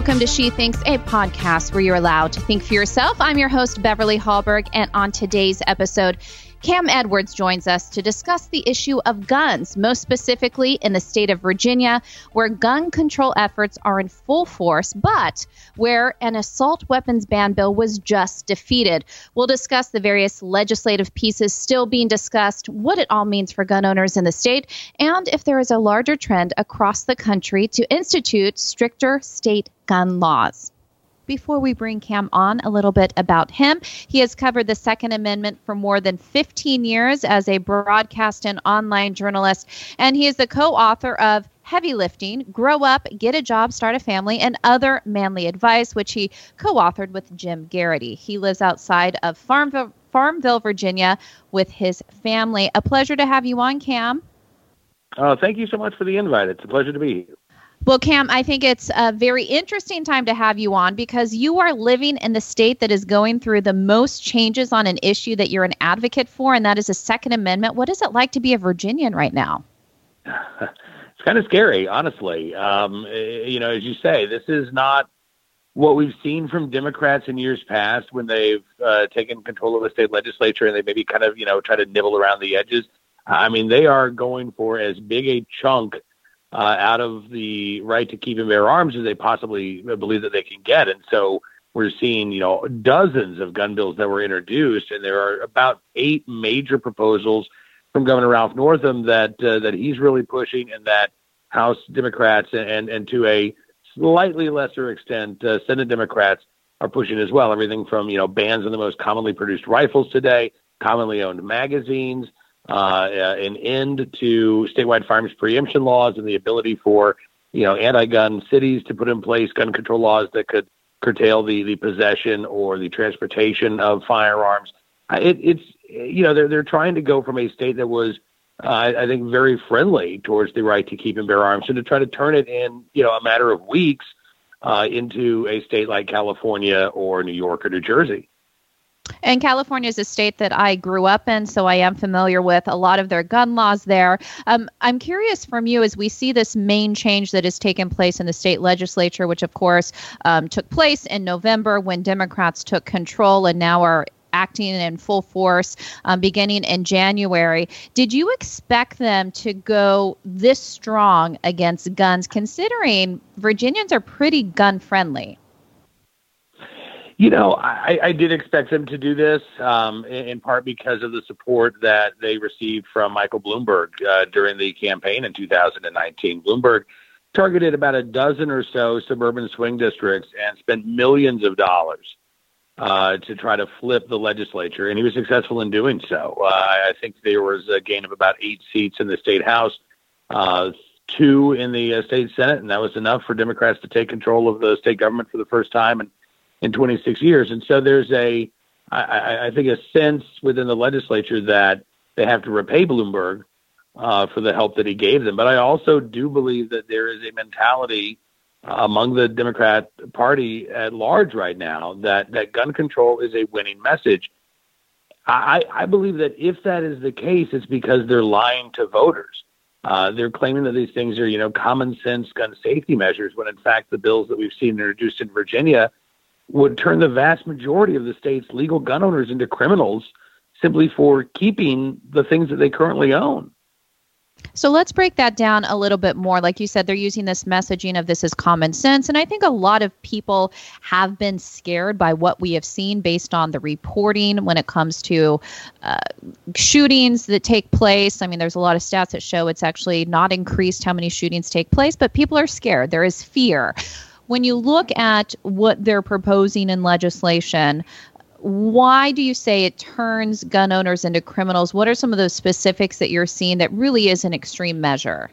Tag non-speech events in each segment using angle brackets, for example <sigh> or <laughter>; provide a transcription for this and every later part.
welcome to She Thinks, a podcast where you're allowed to think for yourself. I'm your host, Beverly Hallberg, and on today's episode, Cam Edwards joins us to discuss the issue of guns, most specifically in the state of Virginia, where gun control efforts are in full force, but where an assault weapons ban bill was just defeated. We'll discuss the various legislative pieces still being discussed, what it all means for gun owners in the state, and if there is a larger trend across the country to institute stricter state gun laws before we bring Cam on a little bit about him. He has covered the Second Amendment for more than 15 years as a broadcast and online journalist, and he is the co author of Heavy Lifting, Grow Up, Get a Job, Start a Family, and Other Manly Advice, which he co authored with Jim Geraghty. He lives outside of Farmville, Farmville, Virginia, with his family. A pleasure to have you on, Cam. Uh, thank you so much for the invite. It's a pleasure to be here. Well, Cam, I think it's a very interesting time to have you on because you are living in the state that is going through the most changes on an issue that you're an advocate for, and that is the Second Amendment. What is it like to be a Virginian right now? <laughs> It's kind of scary, honestly. Um, eh, you know, as you say, this is not what we've seen from Democrats in years past when they've uh, taken control of the state legislature and they maybe kind of, you know, try to nibble around the edges. I mean, they are going for as big a chunk uh, out of the right to keep and bear arms as they possibly believe that they can get. And so we're seeing, you know, dozens of gun bills that were introduced, and there are about eight major proposals from Governor Ralph Northam that uh, that he's really pushing, and that House Democrats and and to a slightly lesser extent uh, Senate Democrats are pushing as well. Everything from you know bans on the most commonly produced rifles today, commonly owned magazines, an end to statewide firearms preemption laws and the ability for you know anti-gun cities to put in place gun control laws that could curtail the the possession or the transportation of firearms. It, it's you know they're they're trying to go from a state that was uh, I think very friendly towards the right to keep and bear arms, and to try to turn it in you know a matter of weeks uh, into a state like California or New York or New Jersey. And California is a state that I grew up in, so I am familiar with a lot of their gun laws there. Um, I'm curious from you as we see this main change that has taken place in the state legislature, which of course um, took place in November when Democrats took control and now are acting in full force um, beginning in January. Did you expect them to go this strong against guns, considering Virginians are pretty gun friendly? You know, I, I did expect them to do this um, in, in, part because of the support that they received from Michael Bloomberg uh, during the campaign in 2019. Bloomberg targeted about a dozen or so suburban swing districts and spent millions of dollars uh, to try to flip the legislature, and he was successful in doing so. Uh, I think there was a gain of about eight seats in the state house, uh, two in the uh, state senate, and that was enough for Democrats to take control of the state government for the first time. And in 26 years. And so there's a, I, I think, a sense within the legislature that they have to repay Bloomberg uh, for the help that he gave them. But I also do believe that there is a mentality uh, among the Democrat Party at large right now that that gun control is a winning message. I, I believe that if that is the case, it's because they're lying to voters. Uh, they're claiming that these things are, you know, common sense gun safety measures, when in fact the bills that we've seen introduced in Virginia would turn the vast majority of the state's legal gun owners into criminals simply for keeping the things that they currently own. So let's break that down a little bit more. Like you said, they're using this messaging of this is common sense. And I think a lot of people have been scared by what we have seen based on the reporting when it comes to uh, shootings that take place. I mean, there's a lot of stats that show it's actually not increased how many shootings take place, but people are scared. There is fear when you look at what they're proposing in legislation, why do you say it turns gun owners into criminals? What are some of those specifics that you're seeing that really is an extreme measure?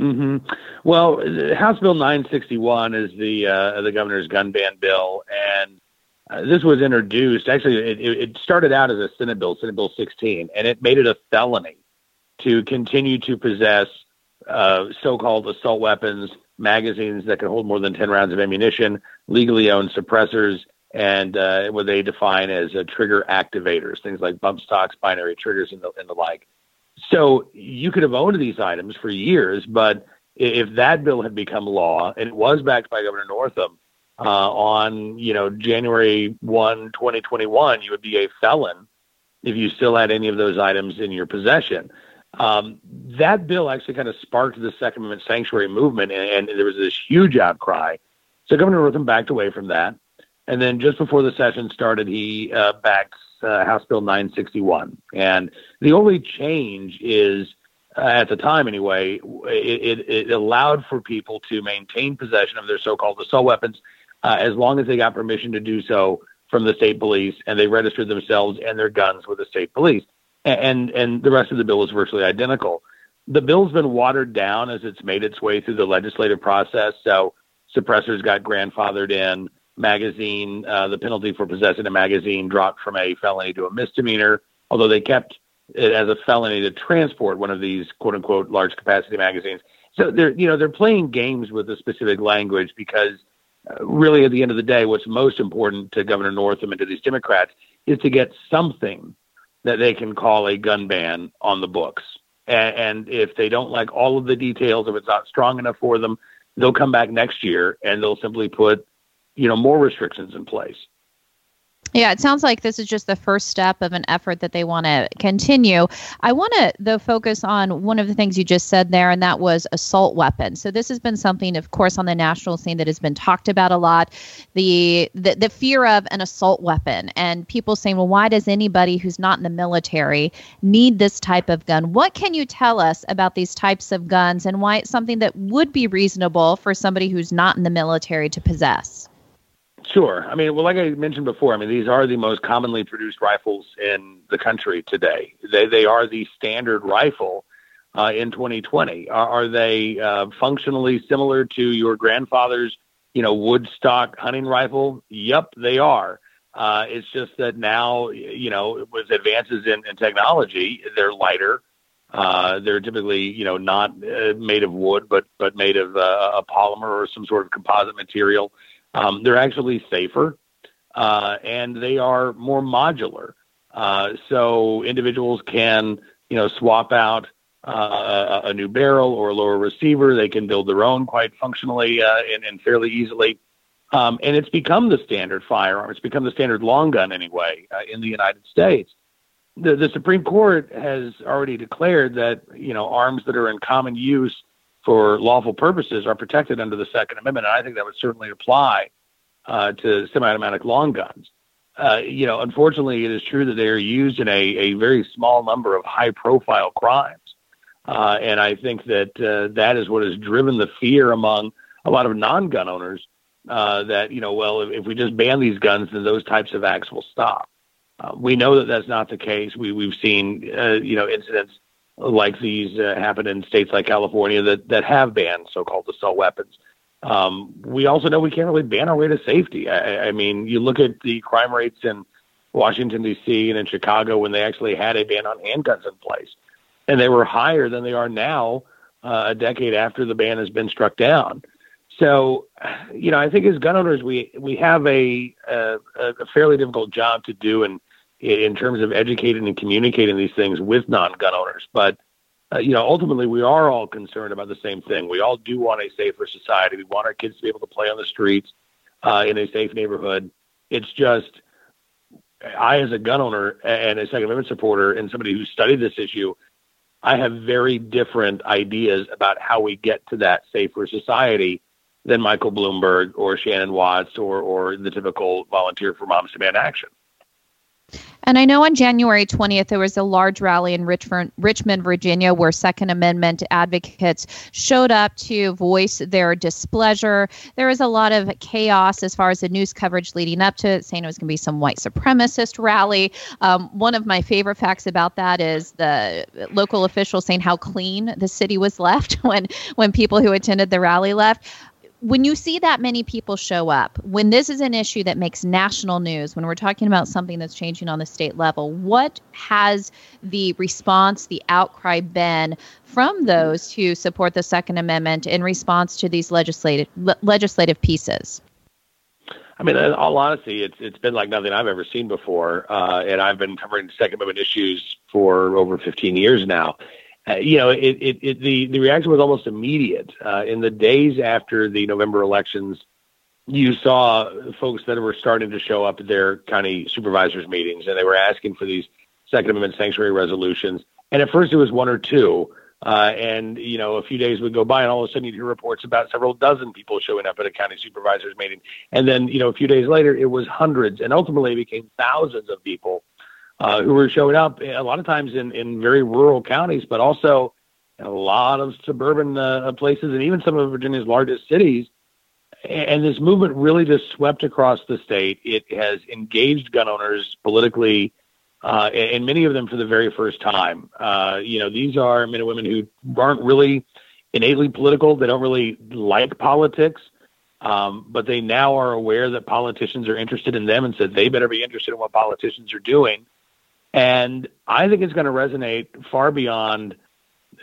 Mm-hmm. Well, House Bill 961 is the uh, the governor's gun ban bill, and uh, this was introduced. Actually, it, it started out as a Senate bill, Senate Bill 16, and it made it a felony to continue to possess uh, so-called assault weapons magazines that can hold more than 10 rounds of ammunition, legally owned suppressors, and uh, what they define as uh, trigger activators, things like bump stocks, binary triggers, and the, and the like. So you could have owned these items for years, but if that bill had become law and it was backed by Governor Northam, uh, on you know January 1, 2021, you would be a felon if you still had any of those items in your possession. Um, that bill actually kind of sparked the Second Amendment sanctuary movement, and, and there was this huge outcry. So Governor Northam backed away from that. And then just before the session started, he uh, backed uh, House Bill 961. And the only change is, uh, at the time anyway, it, it, it, allowed for people to maintain possession of their so-called assault weapons uh, as long as they got permission to do so from the state police and they registered themselves and their guns with the state police. And and the rest of the bill is virtually identical. The bill's been watered down as it's made its way through the legislative process. So suppressors got grandfathered in magazine, uh, the penalty for possessing a magazine dropped from a felony to a misdemeanor, although they kept it as a felony to transport one of these quote unquote large capacity magazines. So they're you know they're playing games with the specific language because uh, really at the end of the day, what's most important to Governor Northam and to these Democrats is to get something that they can call a gun ban on the books. And, and if they don't like all of the details, if it's not strong enough for them, they'll come back next year and they'll simply put you know more restrictions in place. Yeah, it sounds like this is just the first step of an effort that they want to continue. I want to, though, focus on one of the things you just said there, and that was assault weapons. So this has been something, of course, on the national scene that has been talked about a lot. The the, the fear of an assault weapon, and people saying, well, why does anybody who's not in the military need this type of gun? What can you tell us about these types of guns, and why it's something that would be reasonable for somebody who's not in the military to possess? Sure. I mean, well, like I mentioned before, I mean, these are the most commonly produced rifles in the country today. They they are the standard rifle uh, in 2020. Are, are they uh, functionally similar to your grandfather's, you know, Woodstock hunting rifle? Yep, they are. Uh, it's just that now, you know, with advances in, in technology, they're lighter. Uh, they're typically, you know, not uh, made of wood, but but made of uh, a polymer or some sort of composite material. Um, they're actually safer uh, and they are more modular. Uh, so individuals can, you know, swap out uh, a new barrel or a lower receiver. They can build their own quite functionally uh, and, and, fairly easily. Um, and it's become the standard firearm. It's become the standard long gun anyway uh, in the United States. The, the Supreme Court has already declared that you know arms that are in common use for lawful purposes are protected under the Second Amendment. And I think that would certainly apply uh, to semi-automatic long guns. Uh, you know, unfortunately, it is true that they are used in a, a very small number of high-profile crimes, uh, and I think that uh, that is what has driven the fear among a lot of non-gun owners uh, that you know, well, if, if, we just ban these guns, then those types of acts will stop. Uh, we know that that's not the case. We we've seen you know incidents like these uh, happen in states like California that, that have banned so-called assault weapons. Um, we also know we can't really ban our way to safety. I, I mean, you look at the crime rates in Washington D.C. and in Chicago when they actually had a ban on handguns in place, and they were higher than they are now uh, a decade after the ban has been struck down. So, you know, I think as gun owners, we we have a a, a fairly difficult job to do, and in terms of educating and communicating these things with non-gun owners. But uh, you know, ultimately, we are all concerned about the same thing. We all do want a safer society. We want our kids to be able to play on the streets uh, in a safe neighborhood. It's just, I, as a gun owner and a Second Amendment supporter and somebody who studied this issue, I have very different ideas about how we get to that safer society than Michael Bloomberg or Shannon Watts or, or the typical volunteer for Moms Demand Action. And I know on January 20th, there was a large rally in Richmond, Richmond, Virginia, where Second Amendment advocates showed up to voice their displeasure. There was a lot of chaos as far as the news coverage leading up to it, saying it was going to be some white supremacist rally. Um, one of my favorite facts about that is the local officials saying how clean the city was left <laughs> when, when people who attended the rally left when you see that many people show up, when this is an issue that makes national news, when we're talking about something that's changing on the state level, what has the response, the outcry been from those who support the Second Amendment in response to these legislative le- legislative pieces? I mean, in all honesty, it's it's been like nothing I've ever seen before, uh, and I've been covering Second Amendment issues for over 15 years now uh, you know, it, it, it, the, the reaction was almost immediate. Uh, in the days after the November elections, you saw folks that were starting to show up at their county supervisors meetings, and they were asking for these Second Amendment sanctuary resolutions. And at first, it was one or two. Uh, and you know, a few days would go by, and all of a sudden, you'd hear reports about several dozen people showing up at a county supervisors meeting. And then, you know, a few days later, it was hundreds, and ultimately, it became thousands of people uh, who were showing up. A lot of times in in very rural counties, but also in a lot of suburban uh, places, and even some of Virginia's largest cities. And this movement really just swept across the state. It has engaged gun owners politically uh, and many of them for the very first time. Uh, you know, these are men and women who aren't really innately political. They don't really like politics, um, but they now are aware that politicians are interested in them and said they better be interested in what politicians are doing. And I think it's going to resonate far beyond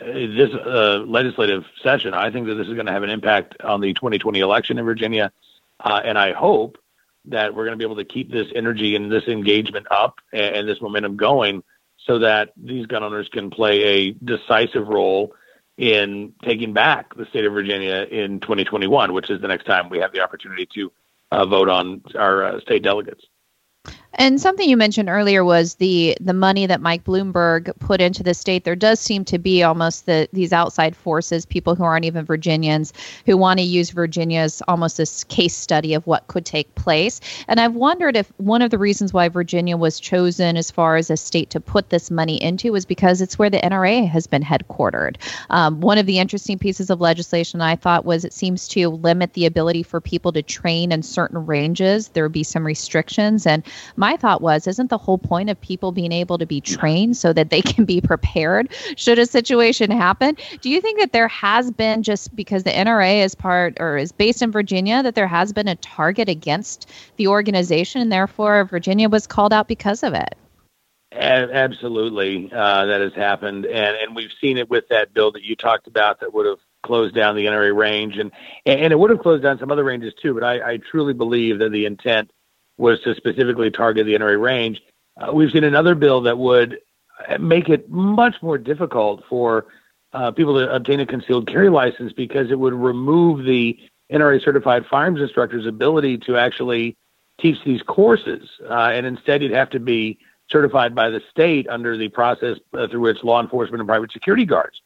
uh, this uh, legislative session. I think that this is going to have an impact on the 2020 election in Virginia. Uh, and I hope that we're going to be able to keep this energy and this engagement up and, and this momentum going so that these gun owners can play a decisive role in taking back the state of Virginia in 2021, which is the next time we have the opportunity to uh, vote on our uh, state delegates. And something you mentioned earlier was the the money that Mike Bloomberg put into the state. There does seem to be almost the these outside forces, people who aren't even Virginians, who want to use Virginia as almost this case study of what could take place. And I've wondered if one of the reasons why Virginia was chosen as far as a state to put this money into was because it's where the NRA has been headquartered. Um, one of the interesting pieces of legislation I thought was it seems to limit the ability for people to train in certain ranges. There would be some restrictions and my thought was, isn't the whole point of people being able to be trained so that they <laughs> can be prepared should a situation happen? Do you think that there has been just because the NRA is part or is based in Virginia that there has been a target against the organization and therefore Virginia was called out because of it? Absolutely, uh, that has happened, and and we've seen it with that bill that you talked about that would have closed down the NRA range, and and it would have closed down some other ranges too. But I, I truly believe that the intent was to specifically target the NRA range. Uh, we've seen another bill that would make it much more difficult for uh, people to obtain a concealed carry license because it would remove the NRA certified firearms instructor's ability to actually teach these courses. Uh, and instead, you'd have to be certified by the state under the process uh, through which law enforcement and private security guards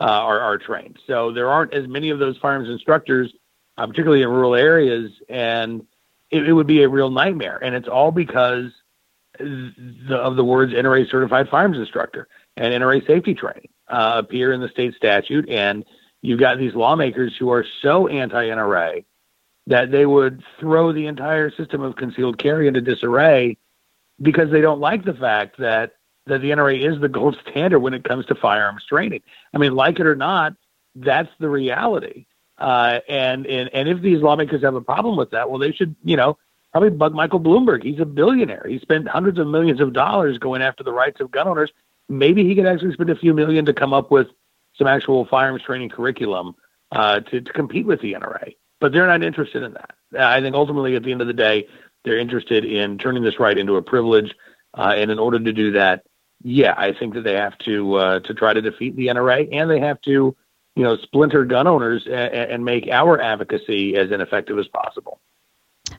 uh, are, are trained. So there aren't as many of those firearms instructors, uh, particularly in rural areas. And it, it would be a real nightmare. And it's all because the, of the words NRA certified firearms instructor and NRA safety training uh, appear in the state statute. And you've got these lawmakers who are so anti NRA that they would throw the entire system of concealed carry into disarray because they don't like the fact that that the NRA is the gold standard when it comes to firearms training. I mean, like it or not, that's the reality. Uh, and, and and if these lawmakers have a problem with that, well, they should, you know, probably bug Michael Bloomberg. He's a billionaire. He spent hundreds of millions of dollars going after the rights of gun owners. Maybe he could actually spend a few million to come up with some actual firearms training curriculum uh, to, to compete with the NRA. But they're not interested in that. I think ultimately, at the end of the day, they're interested in turning this right into a privilege. Uh, and in order to do that, yeah, I think that they have to uh, to try to defeat the NRA, and they have to you know, splinter gun owners and, and make our advocacy as ineffective as possible.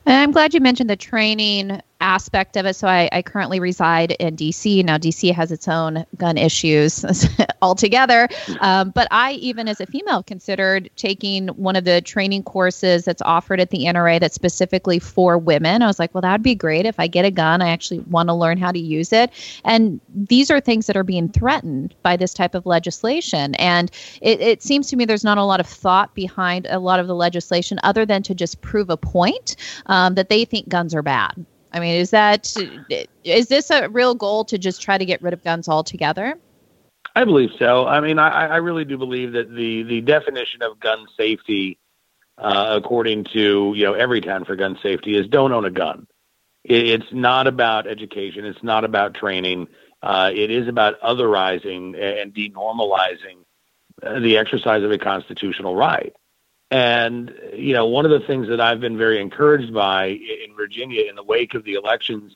And I'm glad you mentioned the training aspect of it. So I, I, currently reside in DC. Now, DC has its own gun issues <laughs> altogether. Um, but I, even as a female, considered taking one of the training courses that's offered at the NRA that's specifically for women. I was like, well, that'd be great. If I get a gun, I actually want to learn how to use it. And these are things that are being threatened by this type of legislation. And it, it seems to me there's not a lot of thought behind a lot of the legislation other than to just prove a point um, that they think guns are bad. I mean, is that is this a real goal to just try to get rid of guns altogether? I believe so. I mean, I, I really do believe that the the definition of gun safety, uh, according to you know Everytown for gun safety, is don't own a gun. It, it's not about education. It's not about training. Uh, it is about otherizing and denormalizing uh, the exercise of a constitutional right. And, you know, one of the things that I've been very encouraged by in Virginia in the wake of the elections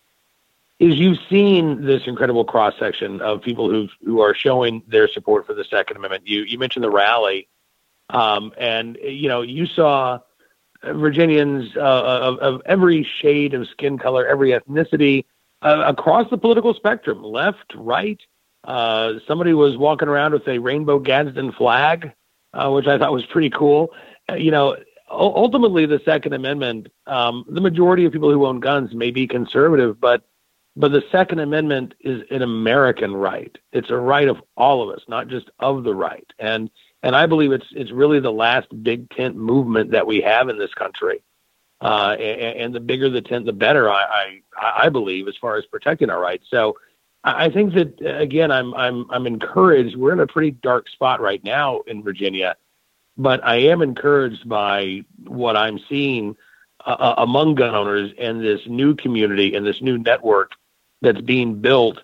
is you've seen this incredible cross section of people who who are showing their support for the Second Amendment. You you mentioned the rally, um, and you know you saw Virginians uh, of, of, every shade of skin color, every ethnicity, uh, across the political spectrum, left, right. Uh, somebody was walking around with a rainbow Gadsden flag, uh, which I thought was pretty cool. Uh, you know, ultimately, the Second Amendment, um, the majority of people who own guns may be conservative, but but the Second Amendment is an American right. It's a right of all of us, not just of the right. And and I believe it's it's really the last big tent movement that we have in this country. Uh, and, and, the bigger the tent, the better. I, I I believe as far as protecting our rights. So I think that again, I'm I'm I'm encouraged. We're in a pretty dark spot right now in Virginia, but I am encouraged by what I'm seeing uh, uh among gun owners and this new community and this new network that's being built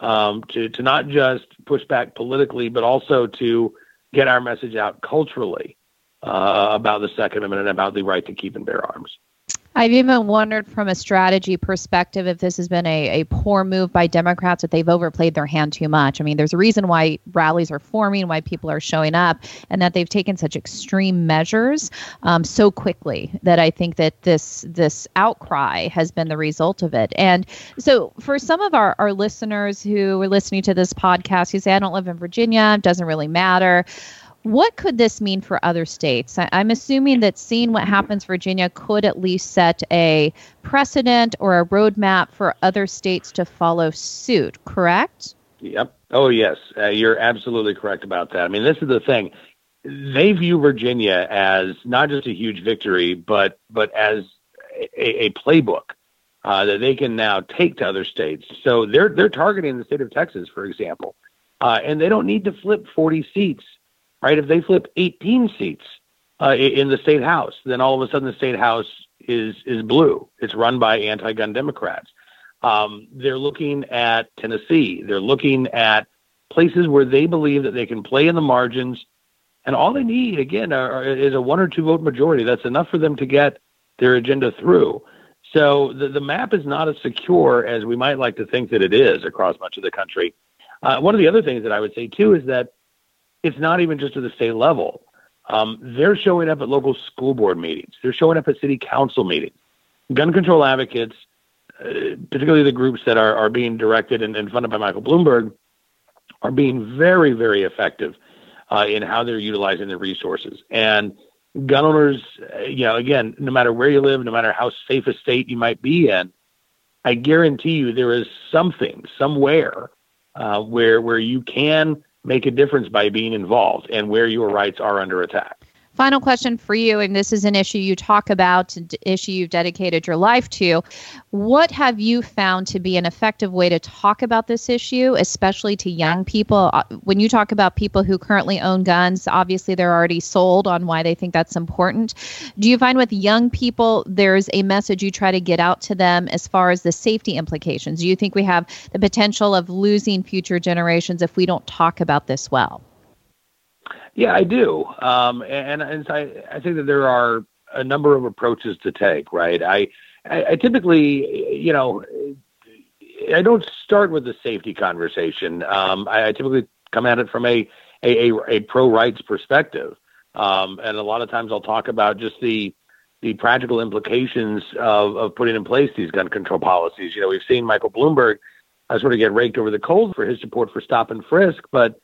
um, to to not just push back politically, but also to get our message out culturally uh, about the Second Amendment and about the right to keep and bear arms. I've even wondered from a strategy perspective if this has been a, a poor move by Democrats, that they've overplayed their hand too much. I mean, there's a reason why rallies are forming, why people are showing up, and that they've taken such extreme measures um, so quickly that I think that this this outcry has been the result of it. And so for some of our, our listeners who are listening to this podcast who say, I don't live in Virginia, it doesn't really matter. What could this mean for other states? I, am assuming that seeing what happens Virginia could at least set a precedent or a roadmap for other states to follow suit, correct? Yep. Oh, yes. Uh, you're absolutely correct about that. I mean, this is the thing. They view Virginia as not just a huge victory, but but as a, a playbook uh, that they can now take to other states. So they're they're targeting the state of Texas, for example, uh, and they don't need to flip 40 seats right? If they flip 18 seats uh, in the state house, then all of a sudden the state house is is blue. It's run by anti-gun Democrats. Um, they're looking at Tennessee. They're looking at places where they believe that they can play in the margins, and all they need again are, is a one or two vote majority. That's enough for them to get their agenda through. So the, the map is not as secure as we might like to think that it is across much of the country. Uh, one of the other things that I would say too is that it's not even just at the state level. Um, they're showing up at local school board meetings. They're showing up at city council meetings. Gun control advocates, uh, particularly the groups that are, are being directed and, and, funded by Michael Bloomberg, are being very, very effective uh, in how they're utilizing their resources. And gun owners, uh, you know, again, no matter where you live, no matter how safe a state you might be in, I guarantee you there is something somewhere uh, where where you can make a difference by being involved and where your rights are under attack. Final question for you, and this is an issue you talk about, an issue you've dedicated your life to. What have you found to be an effective way to talk about this issue, especially to young people? Uh, when you talk about people who currently own guns, obviously they're already sold on why they think that's important. Do you find with young people there's a message you try to get out to them as far as the safety implications? Do you think we have the potential of losing future generations if we don't talk about this well? Yeah, I do, um, and, and I, I think that there are a number of approaches to take. Right, I, I, I typically, you know, I don't start with the safety conversation. Um, I, I typically come at it from a a, a, a pro rights perspective, um, and a lot of times I'll talk about just the the practical implications of, of putting in place these gun control policies. You know, we've seen Michael Bloomberg uh, sort of get raked over the coals for his support for stop and frisk, but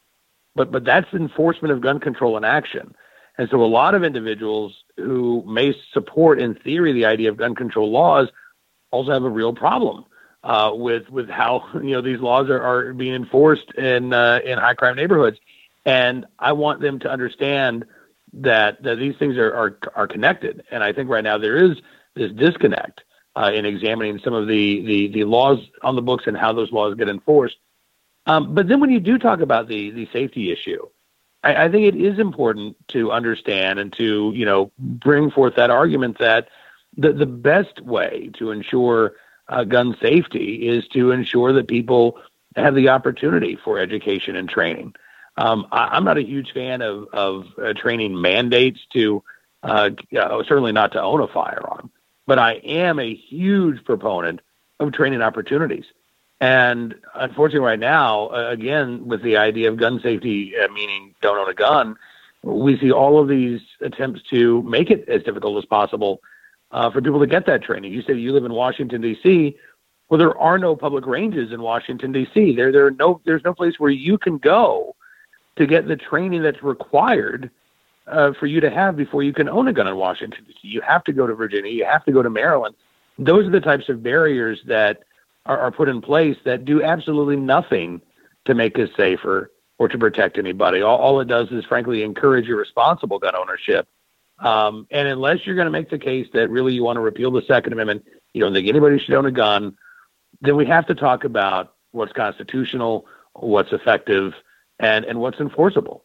but but that's enforcement of gun control in action. And so a lot of individuals who may support in theory the idea of gun control laws also have a real problem uh, with with how <laughs> you know these laws are, are being enforced in uh, in high crime neighborhoods. And I want them to understand that that these things are are, are connected. And I think right now there is this disconnect uh, in examining some of the, the the laws on the books and how those laws get enforced um, but then when you do talk about the the safety issue, I, I, think it is important to understand and to you know bring forth that argument that the the best way to ensure uh, gun safety is to ensure that people have the opportunity for education and training. Um, I, am not a huge fan of of uh, training mandates to uh, certainly not to own a firearm, but I am a huge proponent of training opportunities. And unfortunately, right now, again, with the idea of gun safety, uh, meaning don't own a gun, we see all of these attempts to make it as difficult as possible uh, for people to get that training. You say you live in Washington D.C. Well, there are no public ranges in Washington D.C. There, there are no, there's no place where you can go to get the training that's required uh, for you to have before you can own a gun in Washington D.C. You have to go to Virginia. You have to go to Maryland. Those are the types of barriers that are, are put in place that do absolutely nothing to make us safer or to protect anybody. All, all it does is, frankly, encourage irresponsible gun ownership. Um, and unless you're going to make the case that really you want to repeal the Second Amendment, you don't think anybody should own a gun, then we have to talk about what's constitutional, what's effective, and, and what's enforceable.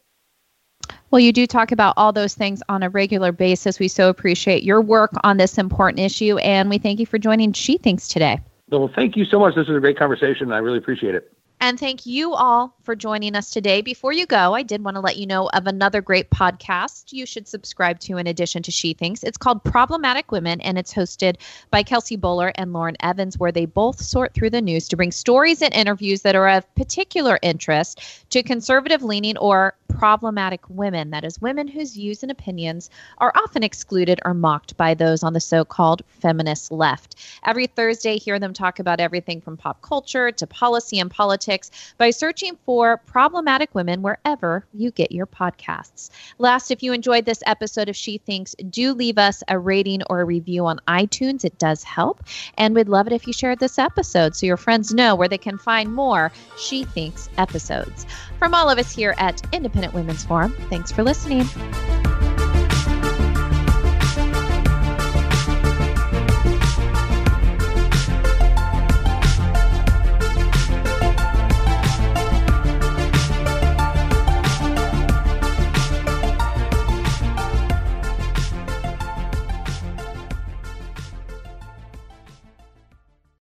Well, you do talk about all those things on a regular basis. We so appreciate your work on this important issue, and we thank you for joining She Thinks today. Well, thank you so much. This was a great conversation, I really appreciate it. And thank you all for joining us today. Before you go, I did want to let you know of another great podcast you should subscribe to in addition to She Thinks. It's called Problematic Women, and it's hosted by Kelsey Bolar and Lauren Evans, where they both sort through the news to bring stories and interviews that are of particular interest to conservative leaning or problematic women. That is, women whose views and opinions are often excluded or mocked by those on the so called feminist left. Every Thursday, hear them talk about everything from pop culture to policy and politics by searching for problematic women wherever you get your podcasts. Last, if you enjoyed this episode of She Thinks, do leave us a rating or a review on iTunes. It does help. And we'd love it if you shared this episode so your friends know where they can find more She Thinks episodes. From all of us here at Independent Women's Forum, thanks for listening.